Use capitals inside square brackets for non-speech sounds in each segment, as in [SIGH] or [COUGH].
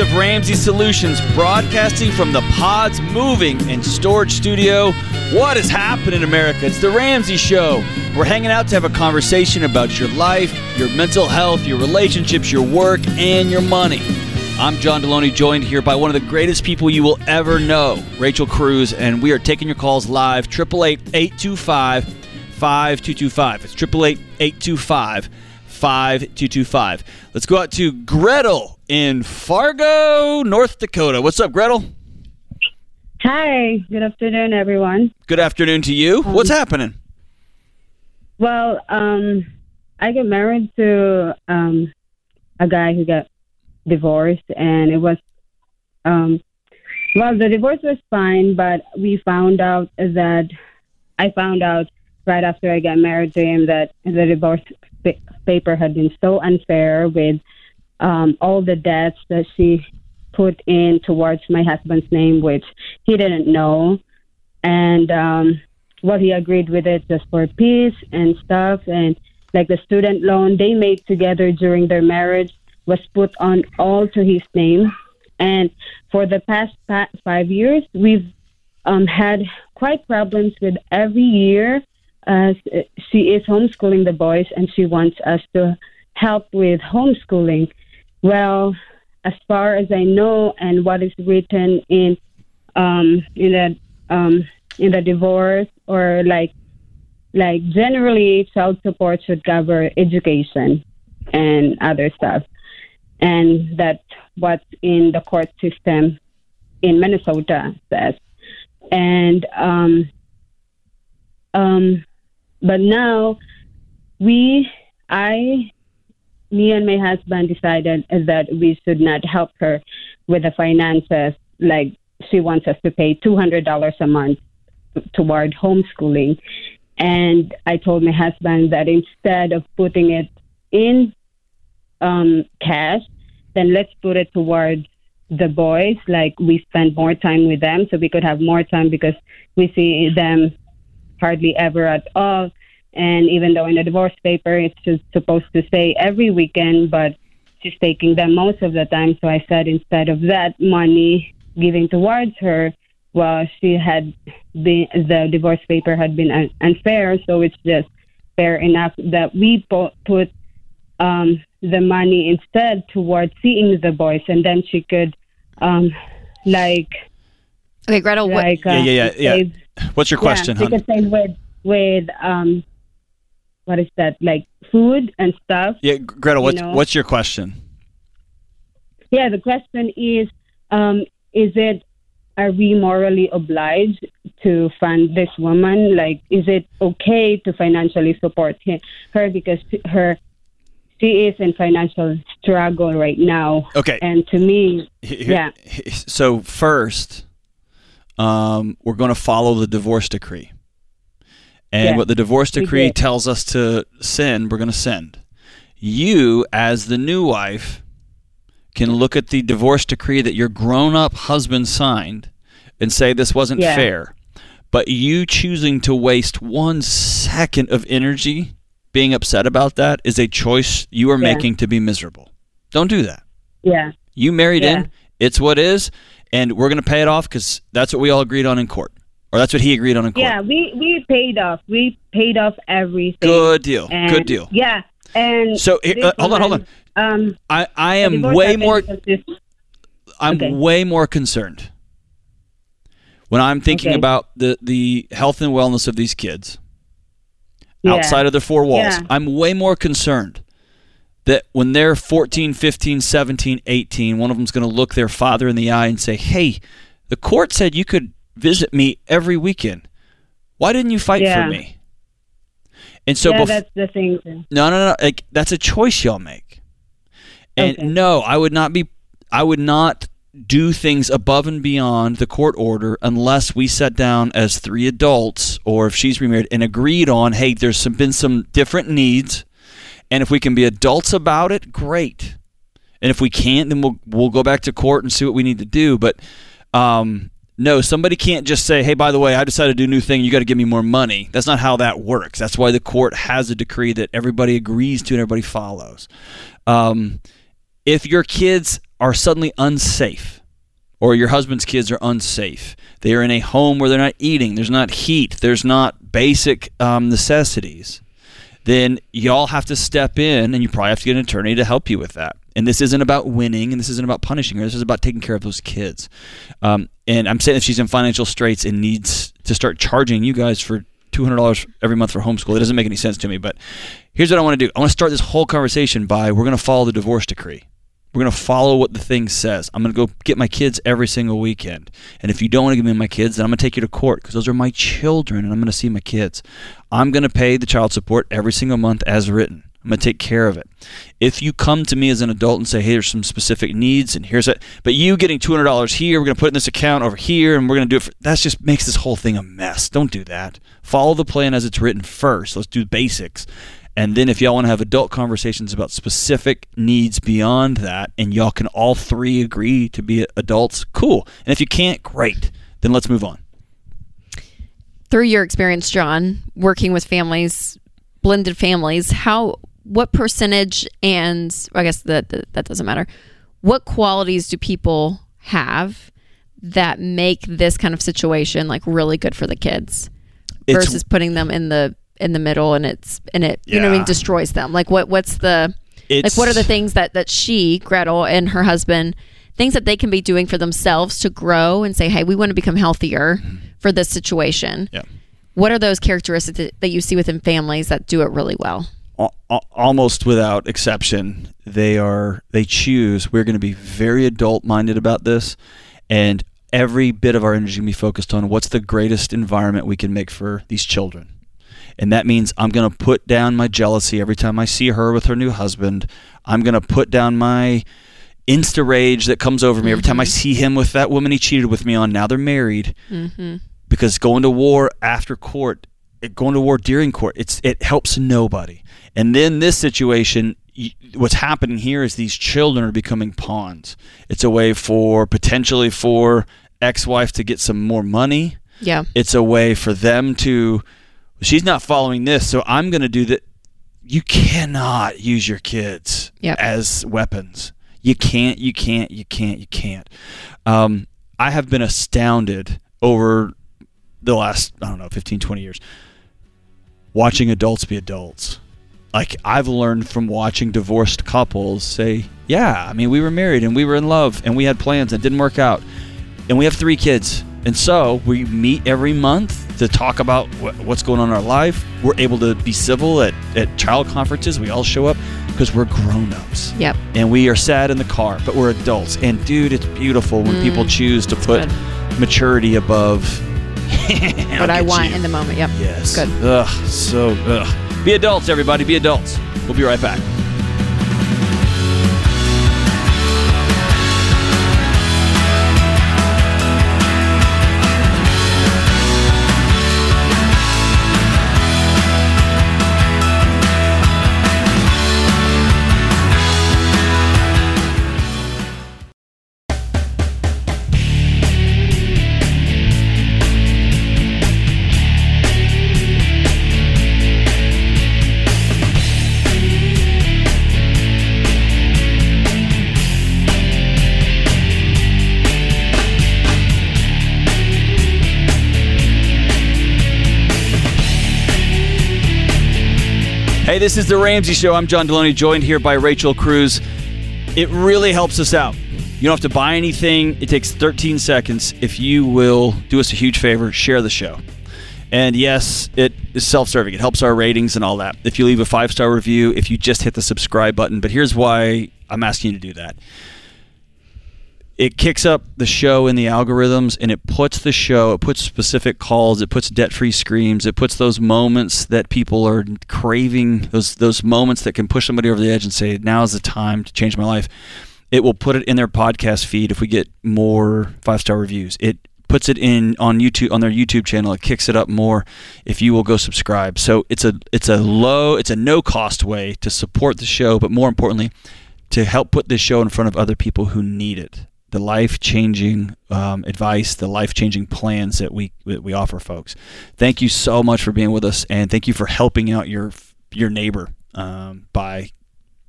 of Ramsey Solutions, broadcasting from the Pods Moving and Storage Studio. What is happening in America? It's the Ramsey Show. We're hanging out to have a conversation about your life, your mental health, your relationships, your work, and your money. I'm John Delony, joined here by one of the greatest people you will ever know, Rachel Cruze, and we are taking your calls live, 888 825 5225. It's 888 825 5225. Let's go out to Gretel in Fargo, North Dakota. What's up, Gretel? Hi, good afternoon, everyone. Good afternoon to you. Um, What's happening? Well, um, I got married to um, a guy who got divorced, and it was, um, well, the divorce was fine, but we found out that I found out right after I got married to him that the divorce pa- paper had been so unfair with um, all the debts that she put in towards my husband's name, which he didn't know. And um, well, he agreed with it just for peace and stuff. And like the student loan they made together during their marriage was put on all to his name. And for the past five years, we've um, had quite problems with every year. Uh, she is homeschooling the boys, and she wants us to help with homeschooling. Well, as far as I know, and what is written in um, in the um, in the divorce, or like like generally, child support should cover education and other stuff, and that's what's in the court system in Minnesota says. And um, um, but now we, I, me and my husband decided that we should not help her with the finances. Like she wants us to pay two hundred dollars a month toward homeschooling, and I told my husband that instead of putting it in um, cash, then let's put it toward the boys. Like we spend more time with them, so we could have more time because we see them hardly ever at all. And even though in the divorce paper it's just supposed to say every weekend, but she's taking them most of the time. So I said instead of that money giving towards her, well, she had been the divorce paper had been un- unfair, so it's just fair enough that we po- put um, the money instead towards seeing the boys, and then she could, um, like, Okay, Gretel, what, like uh, Yeah, yeah, yeah, yeah. save- What's your question, yeah, hon? with with um, what is that like food and stuff. Yeah, Gretel, what's, know. what's your question? Yeah, the question is, um, is it are we morally obliged to fund this woman? Like, is it okay to financially support hi- her because her she is in financial struggle right now? Okay. And to me, Here- yeah. So first, um, we're going to follow the divorce decree, and Yeah, what the divorce decree tells us to send, we're going to send. You, as the new wife, can look at the divorce decree that your grown-up husband signed and say this wasn't Yeah. fair. But you choosing to waste one second of energy being upset about that is a choice you are Yeah. making to be miserable. Don't do that. yeah, You married Yeah. in. It's what is, and we're going to pay it off because that's what we all agreed on in court, or that's what he agreed on in court. yeah, we we paid off. We paid off everything. Good deal. And- Good deal. Yeah, and So uh, hold on, hold on. Um, I, I am way more. I'm okay. way more concerned when I'm thinking Okay. about the the health and wellness of these kids Yeah. outside of their four walls. Yeah. I'm way more concerned that when they're 14, 15, 17, 18, one of them's going to look their father in the eye and say, "Hey, the court said you could visit me every weekend. Why didn't you fight Yeah. for me?" And so yeah, bef- that's the thing. no, no, no. Like that's a choice y'all make. And Okay. no, I would not be. I would not do things above and beyond the court order unless we sat down as three adults, or if she's remarried, and agreed on, hey, there's some, been some different needs, and if we can be adults about it, great. And if we can't, then we'll we'll go back to court and see what we need to do. But um, no, somebody can't just say, "Hey, by the way, I decided to do a new thing. You got to give me more money." That's not how that works. That's why the court has a decree that everybody agrees to and everybody follows. Um, if your kids are suddenly unsafe, or your husband's kids are unsafe, they are in a home where they're not eating, there's not heat, there's not basic um, necessities, then y'all have to step in and you probably have to get an attorney to help you with that. And this isn't about winning and this isn't about punishing her. This is about taking care of those kids. Um, and I'm saying if she's in financial straits and needs to start charging you guys for $200 every month for homeschool, it doesn't make any sense to me. But here's what I want to do I want to start this whole conversation by we're going to follow the divorce decree. We're going to follow what the thing says. I'm going to go get my kids every single weekend. And if you don't want to give me my kids, then I'm going to take you to court because those are my children and I'm going to see my kids. I'm going to pay the child support every single month as written. I'm going to take care of it. If you come to me as an adult and say, hey, there's some specific needs and here's it, but you getting $200 here, we're going to put in this account over here and we're going to do it, that just makes this whole thing a mess. Don't do that. Follow the plan as it's written first. Let's do the basics. And then if y'all want to have adult conversations about specific needs beyond that, and y'all can all three agree to be adults, cool. And if you can't, great. Then let's move on. Through your experience, John, working with families, blended families, how what percentage and I guess that that doesn't matter. What qualities do people have that make this kind of situation like really good for the kids versus it's, putting them in the in the middle and it's and it yeah. you know what I mean destroys them. Like what what's the it's, like what are the things that that she Gretel and her husband things that they can be doing for themselves to grow and say hey we want to become healthier mm-hmm. for this situation. Yeah. What are those characteristics that you see within families that do it really well? almost without exception they are they choose we're going to be very adult minded about this and every bit of our energy can be focused on what's the greatest environment we can make for these children and that means I'm going to put down my jealousy every time I see her with her new husband. I'm going to put down my insta rage that comes over me every time I mm-hmm. see him with that woman he cheated with me on. Now they're married. Mm-hmm. Because going to war after court, going to war during court, it's it helps nobody. And then this situation, what's happening here is these children are becoming pawns. It's a way for potentially for ex-wife to get some more money. Yeah. It's a way for them to she's not following this, so I'm going to do that. You cannot use your kids yep. as weapons. You can't, you can't, you can't, you can't. Um, I have been astounded over the last, I don't know, 15, 20 years watching adults be adults. Like, I've learned from watching divorced couples say, yeah, I mean, we were married and we were in love and we had plans and it didn't work out. And we have three kids. And so we meet every month to talk about what's going on in our life. We're able to be civil at, at child conferences. We all show up because we're grown ups. Yep. And we are sad in the car, but we're adults. And dude, it's beautiful when mm, people choose to put good. maturity above [LAUGHS] what [LAUGHS] I want you. in the moment. Yep. Yes. Good. Ugh, so, ugh. Be adults, everybody. Be adults. We'll be right back. This is The Ramsey Show. I'm John Delony, joined here by Rachel Cruze. It really helps us out. You don't have to buy anything. It takes 13 seconds. If you will do us a huge favor, share the show. And yes, it is self serving. It helps our ratings and all that. If you leave a five star review, if you just hit the subscribe button. But here's why I'm asking you to do that it kicks up the show in the algorithms and it puts the show it puts specific calls it puts debt-free screams it puts those moments that people are craving those those moments that can push somebody over the edge and say now is the time to change my life. It will put it in their podcast feed if we get more five star reviews. It puts it in on YouTube on their YouTube channel. It kicks it up more if you will go subscribe. So it's a it's a low it's a no cost way to support the show but more importantly to help put this show in front of other people who need it the life changing um, advice, the life changing plans that we that we offer folks. Thank you so much for being with us, and thank you for helping out your your neighbor um, by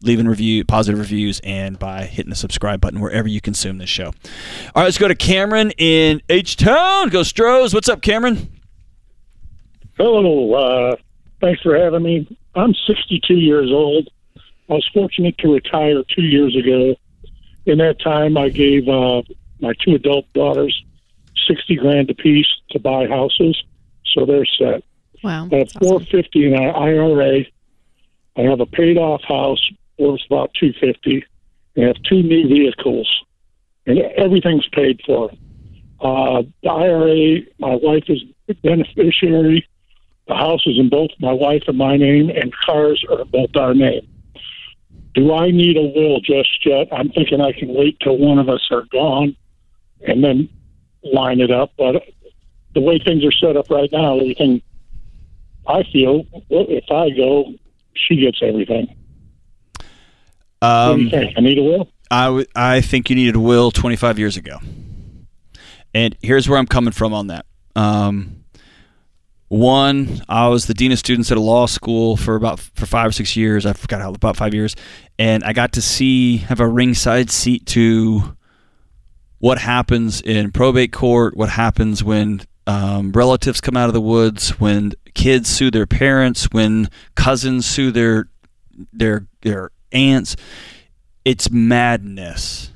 leaving review, positive reviews, and by hitting the subscribe button wherever you consume this show. All right, let's go to Cameron in H Town. Go Stros. What's up, Cameron? Hello. Uh, thanks for having me. I'm 62 years old. I was fortunate to retire two years ago. In that time, I gave uh, my two adult daughters 60 grand apiece to buy houses, so they're set. Wow. I have that's awesome. 450 in an IRA. I have a paid off house worth about 250. I have two new vehicles, and everything's paid for. Uh, the IRA, my wife is the beneficiary. The house is in both my wife and my name, and cars are in both our name. Do I need a will just yet? I'm thinking I can wait till one of us are gone and then line it up. But the way things are set up right now, everything I feel well, if I go, she gets everything. what do you Um, think? I need a will. I, w- I think you needed a will 25 years ago. And here's where I'm coming from on that. Um, one, I was the dean of students at a law school for about for five or six years. I forgot how about five years, and I got to see have a ringside seat to what happens in probate court, what happens when um, relatives come out of the woods, when kids sue their parents, when cousins sue their their their aunts. It's madness.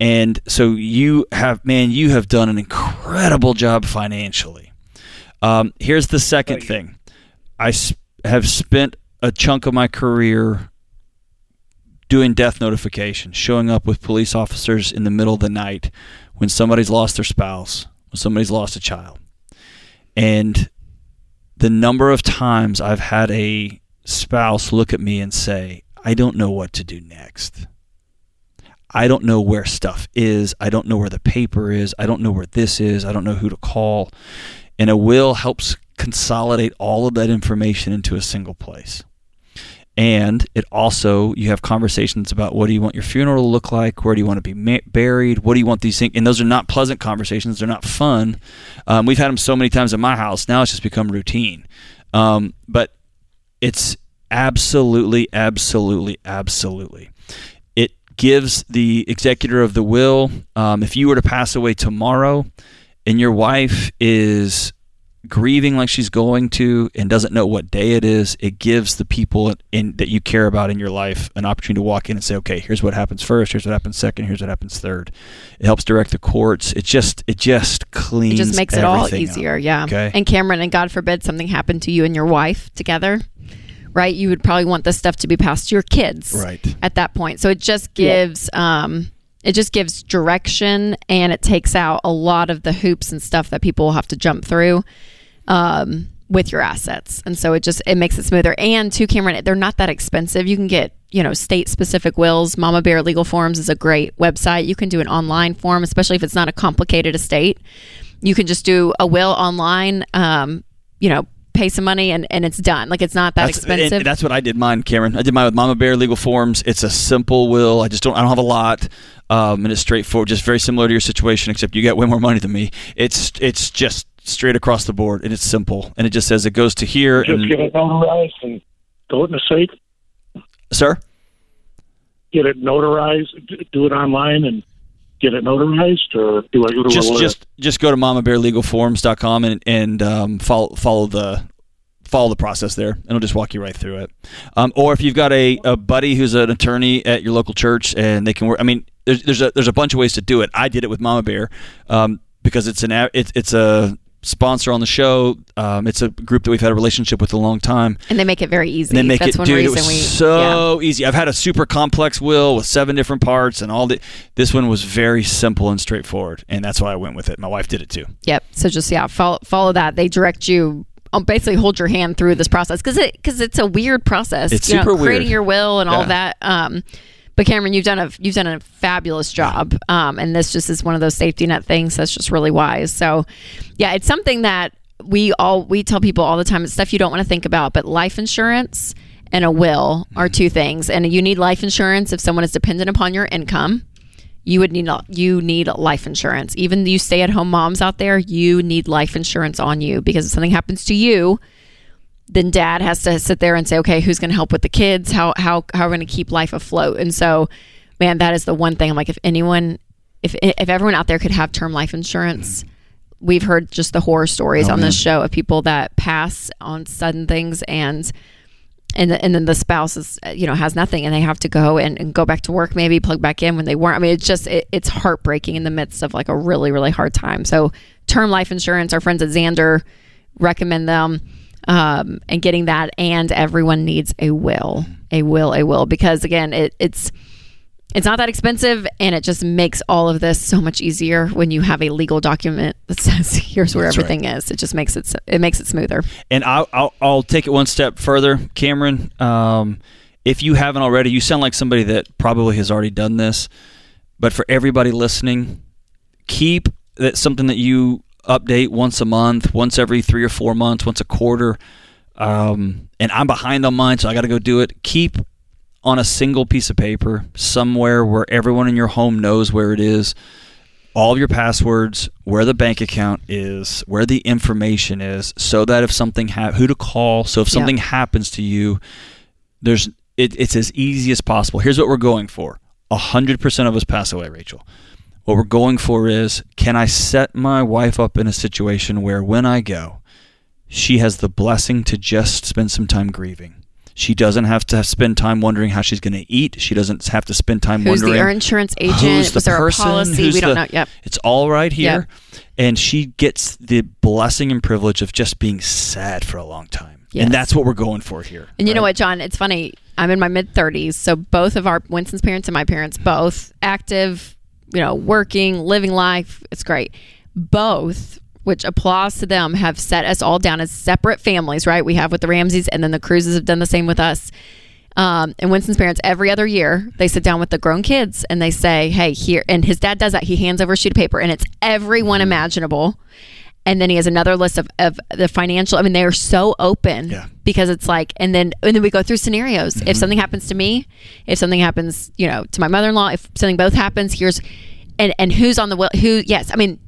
And so you have, man, you have done an incredible job financially. Um, here's the second thing I s- have spent a chunk of my career doing death notification, showing up with police officers in the middle of the night when somebody's lost their spouse, when somebody's lost a child. And the number of times I've had a spouse look at me and say, I don't know what to do next. I don't know where stuff is. I don't know where the paper is. I don't know where this is. I don't know who to call. And a will helps consolidate all of that information into a single place. And it also, you have conversations about what do you want your funeral to look like? Where do you want to be buried? What do you want these things? And those are not pleasant conversations. They're not fun. Um, we've had them so many times in my house. Now it's just become routine. Um, but it's absolutely, absolutely, absolutely. It gives the executor of the will, um, if you were to pass away tomorrow and your wife is grieving like she's going to and doesn't know what day it is, it gives the people in, that you care about in your life an opportunity to walk in and say, okay, here's what happens first, here's what happens second, here's what happens third. It helps direct the courts. It just it just cleans. It just makes it all everything up. easier. Yeah. Okay. And Cameron, and God forbid something happened to you and your wife together, right? You would probably want this stuff to be passed to your kids. Right. At that point. So it just gives, um, it just gives direction and it takes out a lot of the hoops and stuff that people will have to jump through um, with your assets. And so it just it makes it smoother. And two, Cameron, they're not that expensive. You can get you know state specific wills. Mama Bear Legal Forms is a great website. You can do an online form, especially if it's not a complicated estate. You can just do a will online. Um, you know, pay some money and, and it's done. Like it's not that That's, expensive. and that's what I did mine, Cameron. I did mine with Mama Bear Legal Forms. It's a simple will. I just don't. I don't have a lot, um, and it's straightforward. Just very similar to your situation, except you get way more money than me. It's it's just straight across the board, and it's simple. And it just says it goes to here. Just And get it notarized and go it in the safe. sir, Get it notarized. Do it online and get it notarized, or do I go to just just just go to mamabearlegalforms.com and and um, follow follow the follow the process there and it'll just walk you right through it. Um, or if you've got a, a buddy who's an attorney at your local church and they can work i mean there's, there's a there's a bunch of ways to do it. I did it with mama bear um, because it's an it's, it's a sponsor on the show um, it's a group that we've had a relationship with a long time and they make it very easy. and then make That's it one dude it was we yeah. so easy i've had a super complex will with seven different parts and all the this one was very simple and straightforward and that's why i went with it my wife did it too Yep. So just yeah, follow follow that. They direct you. um, Basically, hold your hand through this process because it because it's a weird process. It's you know, super creating weird. your will and all that. Um, but Cameron, you've done a you've done a fabulous job. Um, and this just is one of those safety net things that's just really wise. So, yeah, it's something that we all we tell people all the time. It's stuff you don't want to think about, but life insurance and a will are Mm-hmm. two things. And you need life insurance if someone is dependent upon your income you would need you need life insurance. Even you stay at home moms out there, you need life insurance on you because if something happens to you, then dad has to sit there and say, okay, who's going to help with the kids? How how how are we going to keep life afloat? And so, man, that is the one thing. I'm like, if anyone, if if everyone out there could have term life insurance. We've heard just the horror stories Oh, on this show of people that pass on sudden things and and and then the spouse is uh, you know has nothing and they have to go and, and go back to work maybe plug back in when they weren't i mean it's just it, it's heartbreaking in the midst of like a really really hard time so term life insurance our friends at Zander recommend them um, and getting that and everyone needs a will a will a will because again it, it's it's not that expensive and it just makes all of this so much easier when you have a legal document that [LAUGHS] says here's where That's right. everything is it just makes it it makes it smoother And I'll, I'll, I'll take it one step further, Cameron. Um, if you haven't already, you sound like somebody that probably has already done this. But for everybody listening, keep that something that you update once a month, once every three or four months, once a quarter. Um, and I'm behind on mine, so I got to go do it. Keep on a single piece of paper somewhere where everyone in your home knows where it is all of your passwords, where the bank account is, where the information is, so that if something ha- who to call, so if Yeah. something happens to you, there's it, it's as easy as possible. Here's what we're going for: a hundred percent of us pass away, Rachel. What we're going for is, can I set my wife up in a situation where when I go, she has the blessing to just spend some time grieving. She doesn't have to spend time wondering how she's going to eat. She doesn't have to spend time who's wondering the insurance agent who's the was there person, a policy who's we don't know yep It's all right here. And she gets the blessing and privilege of just being sad for a long time. Yes. And that's what we're going for here. And you know what, John? It's funny. I'm in my mid 30s, so both of our Winston's parents and my parents, both active, you know, working, living life. It's great. Both, which applause to them, have set us all down as separate families. Right? We have with the Ramseys, and then the Cruzes have done the same with us. Um, and Winston's parents, every other year, they sit down with the grown kids and they say, "Hey, here." And his dad does that. He hands over a sheet of paper, and it's everyone imaginable. And then he has another list of, of the financial. I mean, they are so open Yeah. because it's like, and then and then we go through scenarios. If mm-hmm. something happens to me, if something happens, you know, to my mother in law, if something both happens, here's and and who's on the will? Who? Yes, I mean,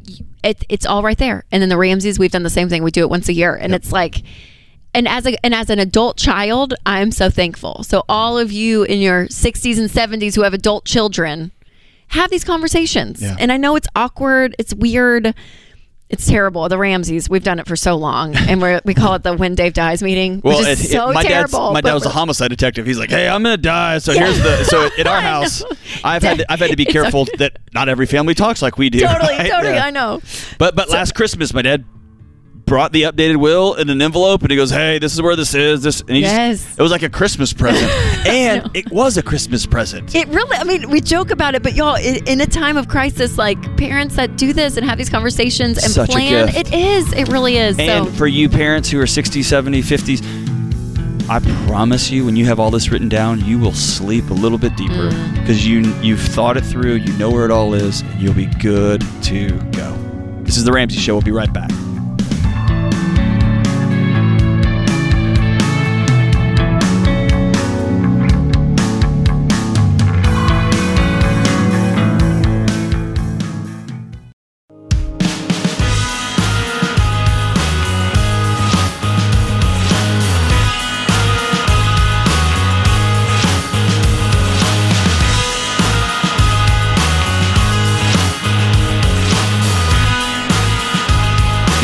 it, it's all right there. And then the Ramseys, we've done the same thing. We do it once a year, and it's like. And as a and as an adult child, I'm so thankful. So all of you in your 60s and 70s who have adult children, have these conversations. Yeah. And I know it's awkward, it's weird, it's terrible. The Ramseys, we've done it for so long, and we we call it the when Dave dies meeting, which is so my dad's terrible. my dad was a homicide detective. He's like, "Hey, I'm gonna die." So here's the so [LAUGHS] in our house. I've had to, I've had to be [LAUGHS] careful that not every family talks like we do. Totally, right? totally. Yeah. I know. But but last Christmas, my dad brought the updated will in an envelope, and he goes, "Hey, this is where this is." This and he Yes. just, it was like a Christmas present, [LAUGHS] and it was a Christmas present. It really, I mean, we joke about it, but y'all, in a time of crisis, like parents that do this and have these conversations and Such plan, it is. It really is. And so, for you parents who are 60, 70, 50s, I promise you, when you have all this written down, you will sleep a little bit deeper Mm. because you you've thought it through. You know where it all is, and you'll be good to go. This is the Ramsey Show. We'll be right back.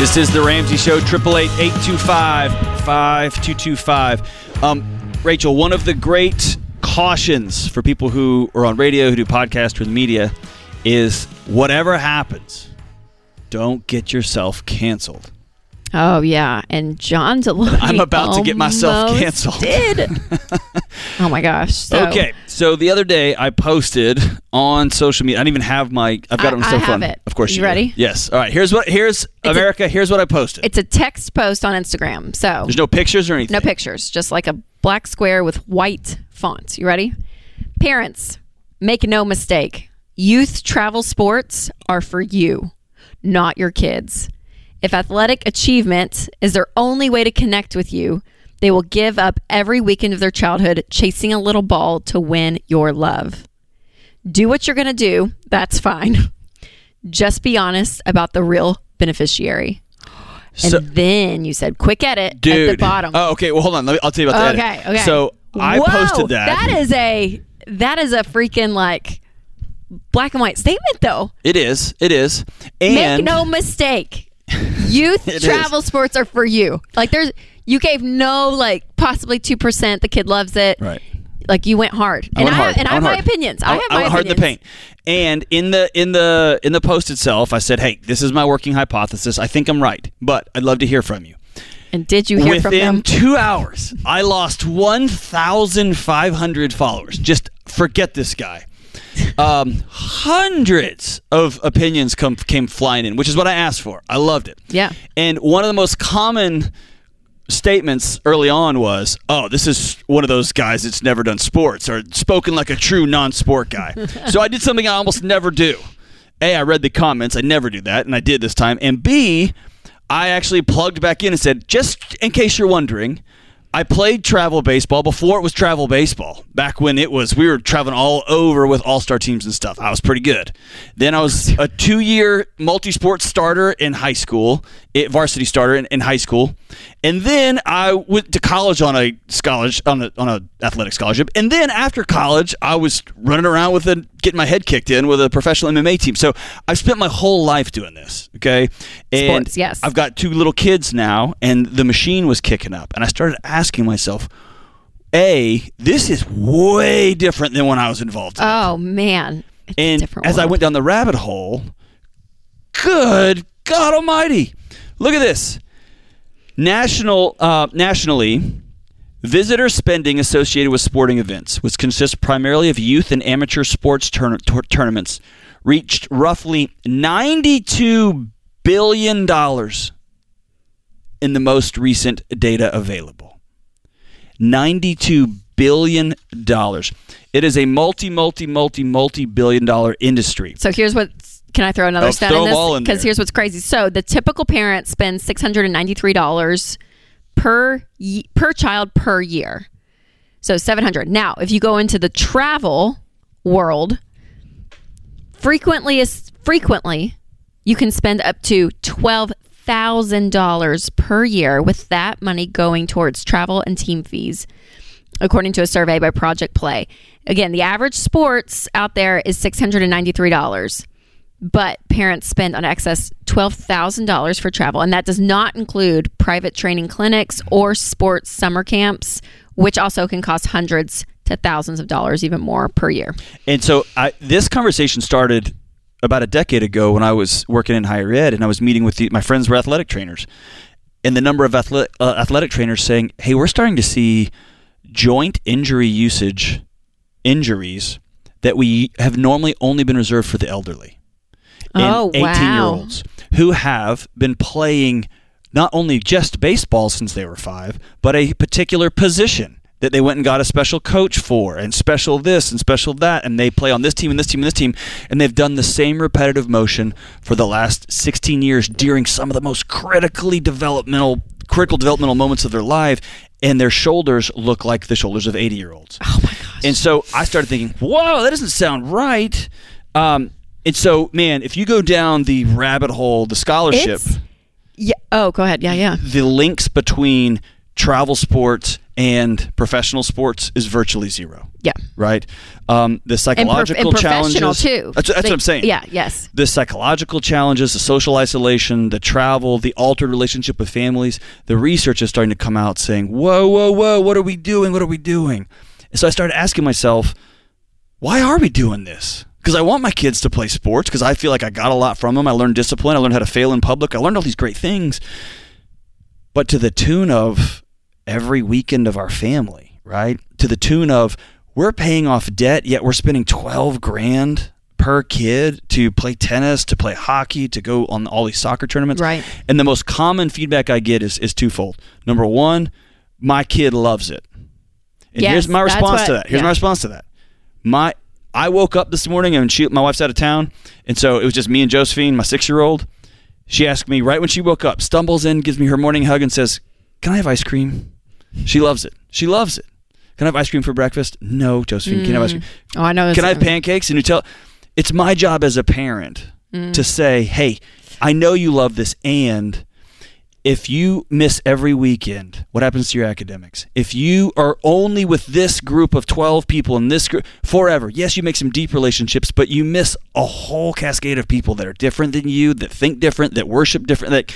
This is the Ramsey Show, 888-825-5225. Um, Rachel, one of the great cautions for people who are on radio, who do podcasts the media, is whatever happens, don't get yourself canceled. Oh yeah, and John Delony. [LAUGHS] I'm about to get myself canceled. Did. [LAUGHS] oh my gosh. So, okay, so the other day I posted on social media. I don't even have my. I've got I- it on I cell have phone. it. Of course, You you do. ready? Yes. All right. Here's what. Here's a- America. here's what I posted. It's a text post on Instagram. So There's no pictures or anything. No pictures, just like a black square with white font. You ready? Parents, make no mistake. Youth travel sports are for you, not your kids. If athletic achievement is their only way to connect with you, they will give up every weekend of their childhood chasing a little ball to win your love. Do what you're going to do. That's fine. Just be honest about the real beneficiary. And So- then you said quick edit dude. at the bottom. Oh, okay. Well, hold on. Let me, I'll tell you about the okay, edit. okay. So I Whoa, posted that. That is a that is a freaking like black and white statement though. it is. It is. And Make no mistake. [LAUGHS] Youth travel sports are for you. Like there's you gave no like possibly 2% the kid loves it. Right. Like you went hard. I and went I hard. and I, have went my opinions. I, have my went hard in the paint. And in the in the in the post itself, I said, "Hey, this is my working hypothesis. I think I'm right, but I'd love to hear from you." And did you hear from them? Within two hours, I lost 1,500 followers. Just forget this guy. Um, hundreds of opinions come came flying in, which is what I asked for. I loved it. Yeah. And one of the most common statements early on was, "Oh, this is one of those guys that's never done sports or spoken like a true non-sport guy." [LAUGHS] so I did something I almost never do. A, I read the comments. I never do that, and I did this time. And B, I actually plugged back in and said, just in case you're wondering, I played travel baseball before it was travel baseball. Back when it was, we were traveling all over with all star teams and stuff. I was pretty good. Then I was a two year multi sport starter in high school, it, varsity starter in, in high school. And then I went to college on a scholarship, on a, on a athletic scholarship. And then after college, I was running around with a, getting my head kicked in with a professional MMA team. So I've spent my whole life doing this. Okay. And Sports, yes. I've got two little kids now, and the machine was kicking up. And I started asking myself, A, this is way different than when I was involved in it. Oh man. It's a And different as I went down the rabbit hole, good God Almighty, look at this. National, uh, nationally, visitor spending associated with sporting events, which consists primarily of youth and amateur sports tourna- tour- tournaments, reached roughly ninety-two billion dollars in the most recent data available. $92 billion. It is a multi, multi, multi, multi billion dollar industry. So here's what. Can I throw another Oh, stat throw in this? Because here's what's crazy. So the typical parent spends six hundred and ninety three dollars per per child per year. So seven hundred. Now, if you go into the travel world, frequently is frequently you can spend up to twelve thousand dollars per year with that money going towards travel and team fees according to a survey by Project Play. Again, the average sports out there is $693, but parents spend on excess $12,000 for travel, and that does not include private training clinics or sports summer camps, which also can cost hundreds to thousands of dollars, even more per year. And so I, this conversation started about a decade ago when I was working in higher ed and I was meeting with the, my friends were athletic trainers. And the number of athletic, uh, athletic trainers saying, hey, we're starting to see joint injury usage injuries that we have normally only been reserved for the elderly. Oh, and 18 year wow. olds who have been playing not only just baseball since they were five, but a particular position that they went and got a special coach for, and special this and special that, and they play on this team and this team and this team, and they've done the same repetitive motion for the last 16 years during some of the most critically developmental, critical developmental moments of their life, and their shoulders look like the shoulders of 80 year olds. Oh my gosh. And so I started thinking, whoa, that doesn't sound right. Um, and so, man, if you go down the rabbit hole, the scholarship, It's, yeah. Oh, go ahead. Yeah, yeah. the links between travel sports and professional sports is virtually zero. Yeah. Right? Um, the And, prof- psychological and professional challenges. too. That's, that's what I'm saying. Yeah, yes. The psychological challenges, the social isolation, the travel, the altered relationship with families. The research is starting to come out saying, whoa, whoa, whoa, what are we doing? What are we doing? And so I started asking myself, why are we doing this? Because I want my kids to play sports because I feel like I got a lot from them. I learned discipline. I learned how to fail in public. I learned all these great things. But to the tune of every weekend of our family, right? To the tune of we're paying off debt, yet we're spending 12 grand per kid to play tennis, to play hockey, to go on all these soccer tournaments. Right. And the most common feedback I get is, is twofold. Number one, my kid loves it. And Yes, here's my response what- to that. Here's yeah. my response to that. My I woke up this morning and she my wife's out of town, and so it was just me and Josephine, my six year old. She asked me right when she woke up, stumbles in, gives me her morning hug, and says, "Can I have ice cream?" She loves it. She loves it. Can I have ice cream for breakfast? No, Josephine. Can I have ice cream? Oh, I know. Can I have pancakes and you tell. It's my job as a parent Mm. to say, "Hey, I know you love this, and if you miss every weekend, what happens to your academics? If you are only with this group of 12 people in this group forever, yes, you make some deep relationships, but you miss a whole cascade of people that are different than you, that think different, that worship different, that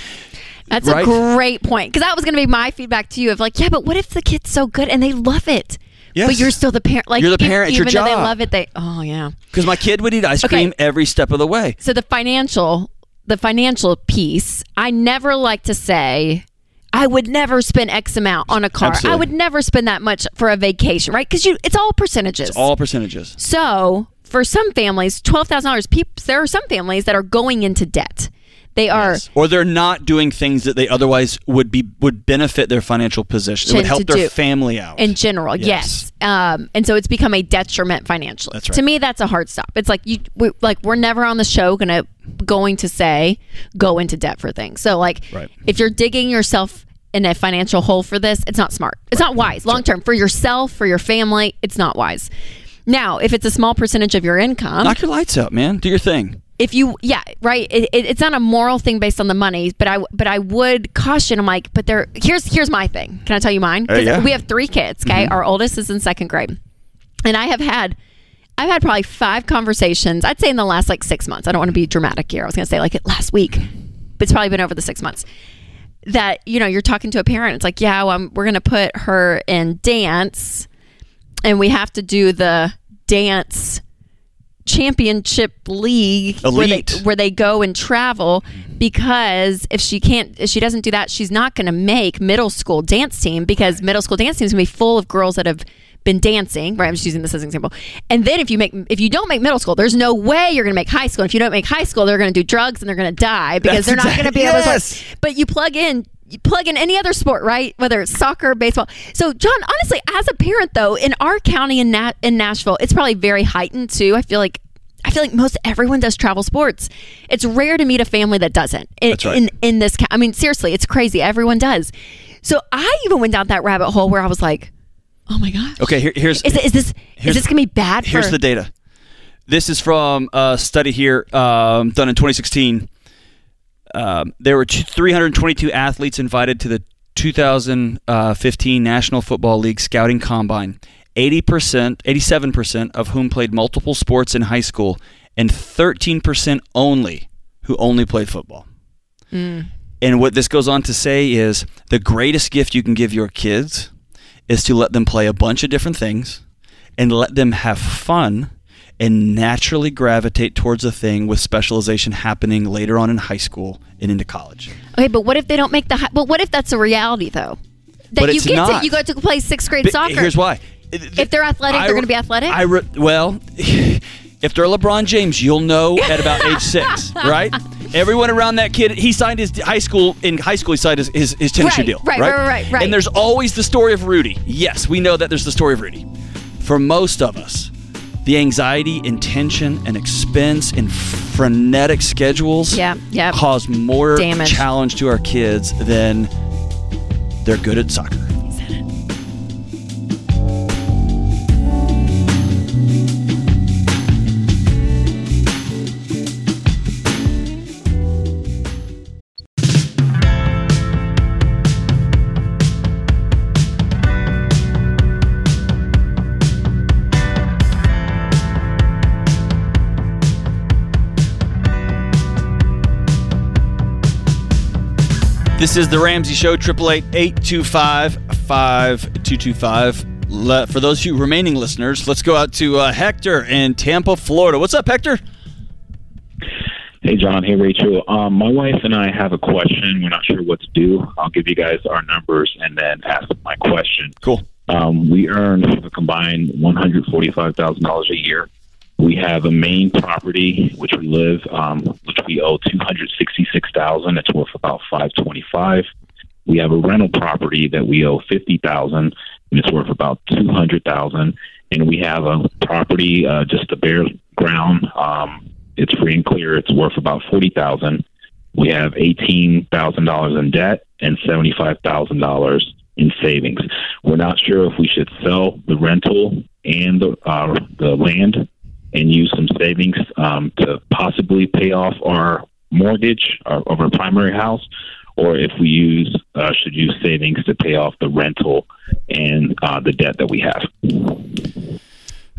That's right? a great point because that was going to be my feedback to you of like, yeah, but what if the kid's so good and they love it, Yes. but you're still the parent? Like You're the parent, it's your even though they love it, they oh yeah. because my kid would eat ice Okay. cream every step of the way. So the financial, the financial piece, I never like to say. I would never spend X amount on a car. Absolutely. I would never spend that much for a vacation, right? Because you, it's all percentages. It's all percentages. So for some families, twelve thousand dollars. There are some families that are going into debt. They are Or they're not doing things that they otherwise would be would benefit their financial position. It would help their do. family out. in general, Yes. yes. Um, and so it's become a detriment financially. That's right. To me, that's a hard stop. It's like you, we, like we're never on the show gonna going to say go into debt for things. So like, Right. if you're digging yourself in a financial hole for this, it's not smart. It's not wise long term for yourself, for your family. It's not wise. Now, if it's a small percentage of your income, Knock your lights out, man. Do your thing. If you yeah right it, it, it's not a moral thing based on the money but i but i would caution i'm like but there here's here's my thing. Can i tell you mine? Uh, yeah. we have three kids okay? Our oldest is in second grade. And i have had i've had probably five conversations i'd say in the last like six months. I don't want to be dramatic here. I was going to say like it last week but it's probably been over the six months that you know you're talking to a parent. It's like yeah well, we're going to put her in dance and we have to do the dance championship league where they, where they go and travel mm-hmm. because if she can't if she doesn't do that she's not going to make middle school dance team because middle school dance team is going to be full of girls that have been dancing right? I'm just using this as an example. And then if you make if you don't make middle school there's no way you're going to make high school. And if you don't make high school they're going to do drugs and they're going to die because That's they're not exact- going to be able to but you plug in you plug in any other sport, right? Whether it's soccer, baseball. So, John, honestly, as a parent, though, in our county in Nat- in Nashville, it's probably very heightened too. I feel like I feel like most everyone does travel sports. It's rare to meet a family that doesn't. In, That's right. in in this, I mean, seriously, it's crazy. Everyone does. So, I even went down that rabbit hole where I was like, "Oh my gosh, Okay, here, here's is, is this is this gonna be bad?" Here's the data. This is from a study here um, done in 2016. Um, there were 322 athletes invited to the 2015 National Football League Scouting Combine. 80%, 87% of whom played multiple sports in high school, and 13% only who only played football. And what this goes on to say is the greatest gift you can give your kids is to let them play a bunch of different things and let them have fun and naturally gravitate towards a thing with specialization happening later on in high school and into college. Okay, but what if they don't make the? Hi- but what if that's a reality though? That But you it's get not. to you go to play sixth grade But soccer. Here's why. If they're athletic, I they're gonna be athletic? I re- well, [LAUGHS] if they're LeBron James, you'll know at about age [LAUGHS] six, right? Everyone around that kid, he signed his high school in high school. He signed his his, his tennis shoe deal, right, right, right, right, right. And there's always the story of Rudy. Yes, we know that there's the story of Rudy. For most of us, the anxiety and tension and expense and frenetic schedules Yeah, yeah. cause more Damage. challenge to our kids than they're good at soccer. This is the Ramsey Show, 888-825-5225. For those of you remaining listeners, let's go out to uh, Hector in Tampa, Florida. What's up, Hector? Hey, John. Hey, Rachel. Um, my wife and I have a question. We're not sure what to do. I'll give you guys our numbers and then ask my question. Cool. Um, we earn a combined $145,000 a year. We have a main property which we live, um, which we owe 266000 It's worth about 525 We have a rental property that we owe 50000 and it's worth about 200000 And we have a property, uh, just a bare ground. Um, it's free and clear. It's worth about 40000 We have $18,000 in debt and $75,000 in savings. We're not sure if we should sell the rental and the, uh, the land and use some savings um, to possibly pay off our mortgage of our primary house, or if we use uh, should use savings to pay off the rental and uh, the debt that we have.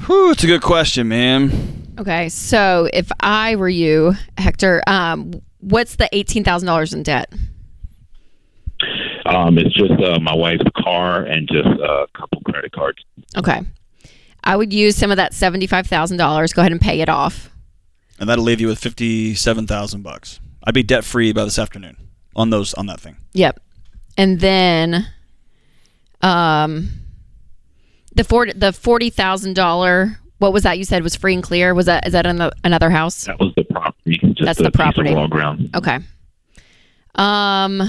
Whew, it's a good question, man. Okay, so if I were you, Hector, um, what's the eighteen thousand dollars in debt? Um, it's just uh, my wife's car and just uh, a couple credit cards. Okay, I would use some of that seventy-five thousand dollars. Go ahead and pay it off. And that'll leave you with fifty-seven thousand bucks. I'd be debt free by this afternoon on those on that thing. Yep, and then, um, the forty the forty thousand dollar. What was that you said was free and clear? Was that is that in the, another house? That was the property. Just That's a the piece of property. raw ground. Okay. Um.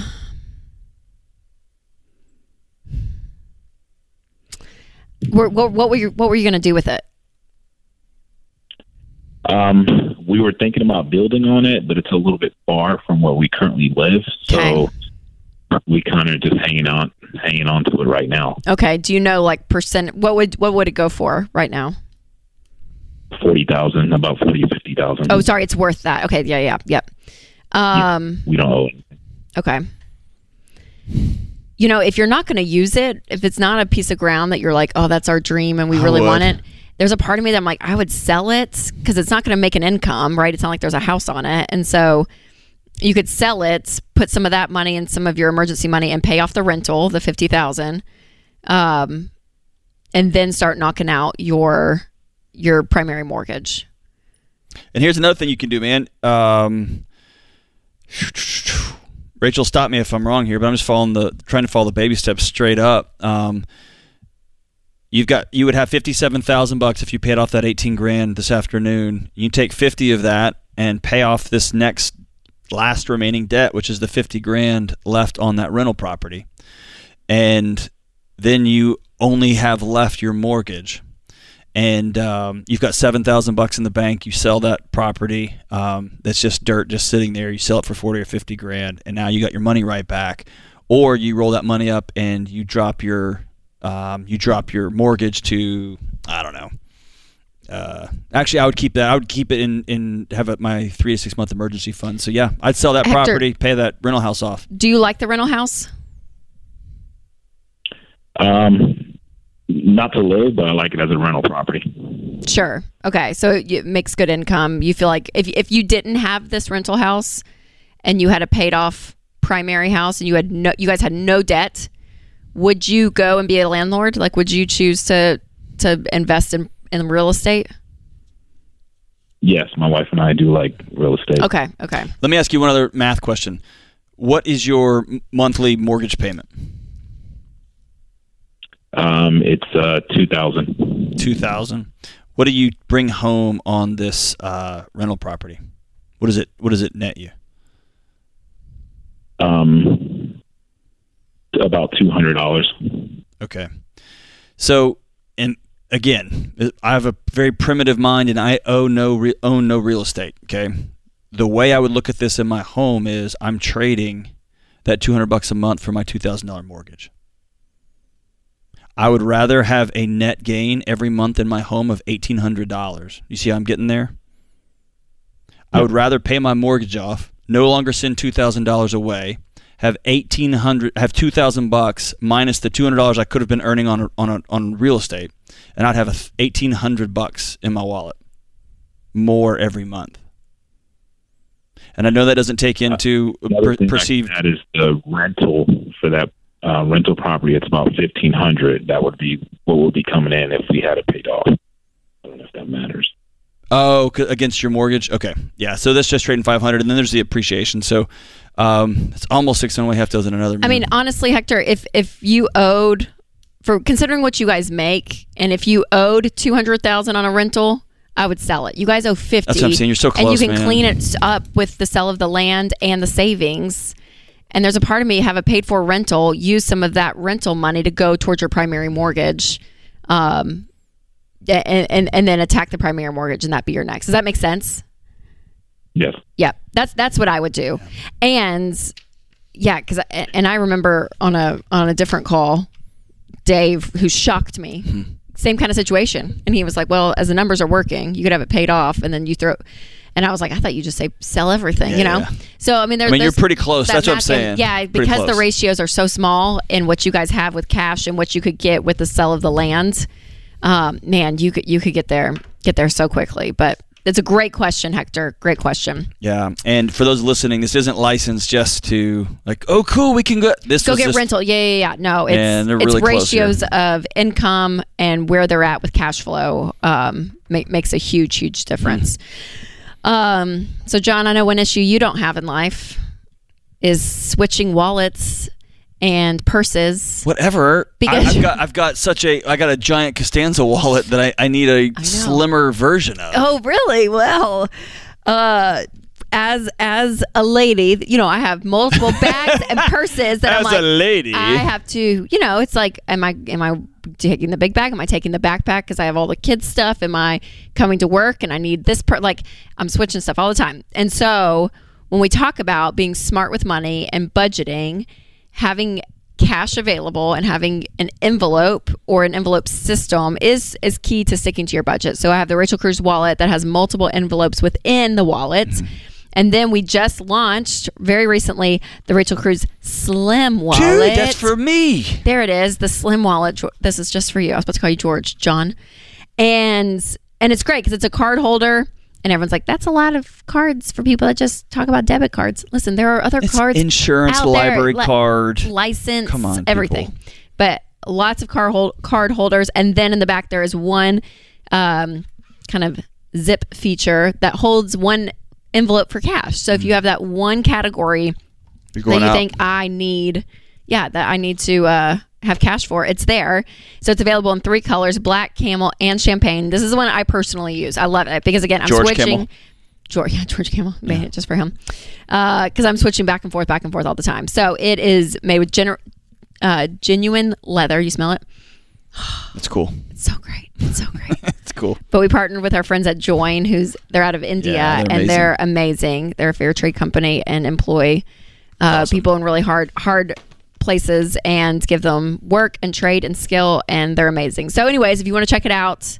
What, what, what were you What were you going to do with it? Um, we were thinking about building on it, but it's a little bit far from where we currently live, so we kind of just hanging on, hanging on to it right now. Okay. Do you know like percent? What would What would it go for right now? Forty thousand, about forty or fifty thousand. Oh, sorry, it's worth that. Okay. Yeah. Yeah. Yep. Um. we don't owe it. Okay. You know, if you're not going to use it, if it's not a piece of ground that you're like, oh, that's our dream and we I really want it, there's a part of me that I'm like, I would sell it because it's not going to make an income, right? It's not like there's a house on it. And so you could sell it, put some of that money and some of your emergency money and pay off the rental, the 50,000. Um, and then start knocking out your your primary mortgage. And here's another thing you can do, man. Um, Rachel, stop me if I'm wrong here, but I'm just following the trying to follow the baby steps straight up. Um, you've got you would have fifty seven thousand bucks if you paid off that eighteen grand this afternoon. You take fifty of that and pay off this next last remaining debt, which is the fifty grand left on that rental property, and then you only have left your mortgage and um, you've got seven thousand bucks in the bank. You sell that property um, that's just dirt, just sitting there. You sell it for forty or fifty grand, and now you got your money right back. Or you roll that money up and you drop your um, you drop your mortgage to I don't know. Uh, actually, I would keep that. I would keep it in in have it my three to six month emergency fund. So yeah, I'd sell that Hector- property, pay that rental house off. Do you like the rental house? Um, not to live, but I like it as a rental property. Sure. Okay. So it makes good income. You feel like if if you didn't have this rental house and you had a paid off primary house and you had no you guys had no debt, would you go and be a landlord? Like would you choose to to invest in in real estate? Yes, my wife and I do like real estate. Okay. Okay. Let me ask you one other math question. What is your monthly mortgage payment? Um, it's uh two thousand. two thousand. What do you bring home on this uh, rental property? What does it What does it net you? Um, about two hundred dollars. Okay, so and again, I have a very primitive mind, and I owe no re- own no real estate. Okay, the way I would look at this in my home is I'm trading that two hundred bucks a month for my two thousand dollar mortgage. I would rather have a net gain every month in my home of eighteen hundred dollars. You see how I'm getting there? I would rather pay my mortgage off, no longer send two thousand dollars away, have eighteen hundred, have two thousand bucks minus the two hundred dollars I could have been earning on on on real estate, and I'd have eighteen hundred bucks in my wallet, more every month. And I know that doesn't take uh, into per- perceived. that is the rental for that uh, rental property. It's about fifteen hundred. That would be what would be coming in if we had it paid off. I don't know if that matters. Oh, against your mortgage. Okay, yeah. So that's just trading five hundred, and then there's the appreciation. So um, it's almost six and we have to in another. I mean, honestly, Hector, if if you owed for considering what you guys make, and if you owed two hundred thousand on a rental, I would sell it. You guys owe fifty. That's what I'm saying. You're so close, and you can man. clean it up with the sale of the land and the savings. And there's a part of me have a paid for rental. Use some of that rental money to go towards your primary mortgage, um, and and, and then attack the primary mortgage, and that be your next. Does that make sense? Yes. Yeah, that's that's what I would do, and yeah, because and I remember on a on a different call, Dave, who shocked me, same kind of situation, and he was like, "Well, as the numbers are working, you could have it paid off, and then you throw." And I was like, I thought you just say sell everything, Yeah, you know. yeah. So I mean, there, I mean, you're pretty close. that That's what I'm saying. in- Yeah, Pretty because the ratios are so small in what you guys have with cash and what you could get with the sale of the land. Um, man, you could you could get there get there so quickly. But it's a great question, Hector. Great question. Yeah, and for those listening, this isn't licensed just to like, oh, cool, we can go. This Go get just- rental. Yeah, yeah, yeah. No, it's they're it's really ratios of income and where they're at with cash flow. Um, make, makes a huge, huge difference. Um, so John, I know one issue you don't have in life is switching wallets and purses. Whatever. Because- I, have got I've got such a I got a giant Costanza wallet that I, I need a slimmer version of. Oh, really? Well, uh, as as a lady, you know, I have multiple bags and [LAUGHS] purses that I'm As like, a lady. I have to, you know, it's like, am I am I taking the big bag? Am I taking the backpack because I have all the kids stuff? Am I coming to work and I need this? Per-? Like, I'm switching stuff all the time, and so when we talk about being smart with money and budgeting, having cash available and having an envelope or an envelope system is is key to sticking to your budget. So I have the Rachel Cruze wallet that has multiple envelopes within the wallet. Mm-hmm. And then we just launched very recently the Rachel Cruze Slim wallet. Dude, that's for me. There it is, the Slim wallet. This is just for you. I was about to call you George, John, and and it's great because it's a card holder, and everyone's like, "That's a lot of cards for people that just talk about debit cards." Listen, there are other It's cards, insurance, library li- card. license, Come on, everything, people. but lots of card hold- card holders, and then in the back there is one um, kind of zip feature that holds one envelope for cash. So if you have that one category that you out. think I need, yeah, that I need to uh, have cash for, it's there. So it's available in three colors: black, camel, and champagne. This is the one I personally use. I love it because again, I'm George switching. Camel. George, [LAUGHS] yeah, George Kamel made it just for him, because I'm switching back and forth, back and forth all the time. So it is made with gener- uh, genuine leather. You smell it? That's cool. It's so great. It's so great. [LAUGHS] Cool. But we partnered with our friends at Joyn, who's they're out of India Yeah, they're and they're amazing. They're a fair trade company and employ uh, people in really hard hard places and give them work and trade and skill, and they're amazing. So, anyways, if you want to check it out,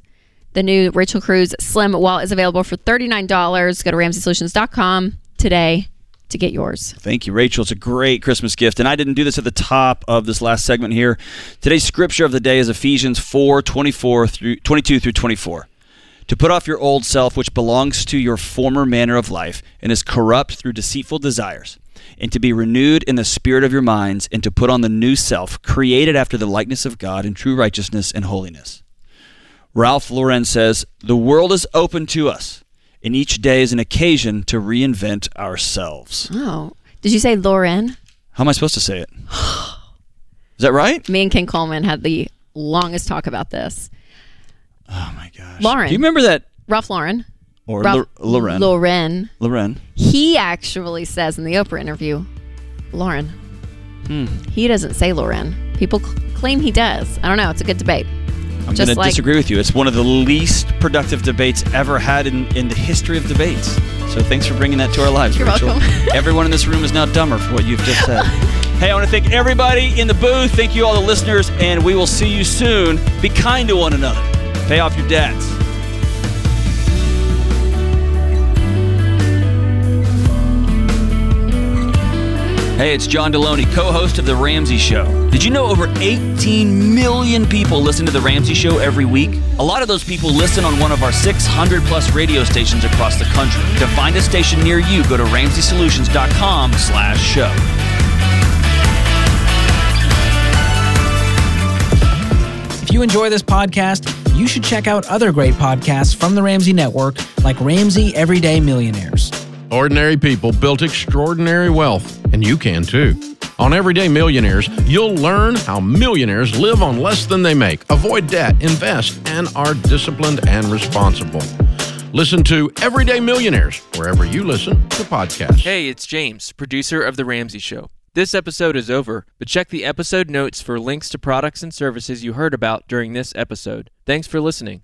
the new Rachel Cruze Slim wallet is available for thirty nine dollars. Go to RamseySolutions.com today to get yours. Thank you, Rachel. It's a great Christmas gift. And I didn't do this at the top of this last segment here. Today's scripture of the day is Ephesians 4 24 through 22 through 24. To put off your old self, which belongs to your former manner of life and is corrupt through deceitful desires, and to be renewed in the spirit of your minds, and to put on the new self, created after the likeness of God in true righteousness and holiness. Ralph Lauren says, The world is open to us, and each day is an occasion to reinvent ourselves. Oh, did you say Lauren? How am I supposed to say it? [GASPS] Is that right? Me and Ken Coleman had the longest talk about this. Oh my gosh. Lauren. Do you remember that? Ralph Lauren. Or Ralph Lo- Loren. Lauren. Loren. He actually says in the Oprah interview, Lauren. Hmm. He doesn't say Lauren. People cl- claim he does. I don't know. It's a good debate. I'm Just going to like- disagree with you. It's one of the least productive debates ever had in, in the history of debates. So thanks for bringing that to our lives, You're Rachel. welcome. [LAUGHS] Everyone in this room is now dumber for what you've just said. [LAUGHS] hey, I want to thank everybody in the booth. Thank you, all the listeners, and we will see you soon. Be kind to one another. Pay off your debts. Hey, it's John Delony, co host of The Ramsey Show. Did you know over 18 million people listen to The Ramsey Show every week? A lot of those people listen on one of our 600 plus radio stations across the country. To find a station near you, go to RamseySolutions.com slash show. If you enjoy this podcast, you should check out other great podcasts from the Ramsey Network, like Ramsey Everyday Millionaires. Ordinary people built extraordinary wealth, and you can too. On Everyday Millionaires, you'll learn how millionaires live on less than they make, avoid debt, invest, and are disciplined and responsible. Listen to Everyday Millionaires wherever you listen to podcasts. Hey, it's James, producer of The Ramsey Show. This episode is over, but check the episode notes for links to products and services you heard about during this episode. Thanks for listening.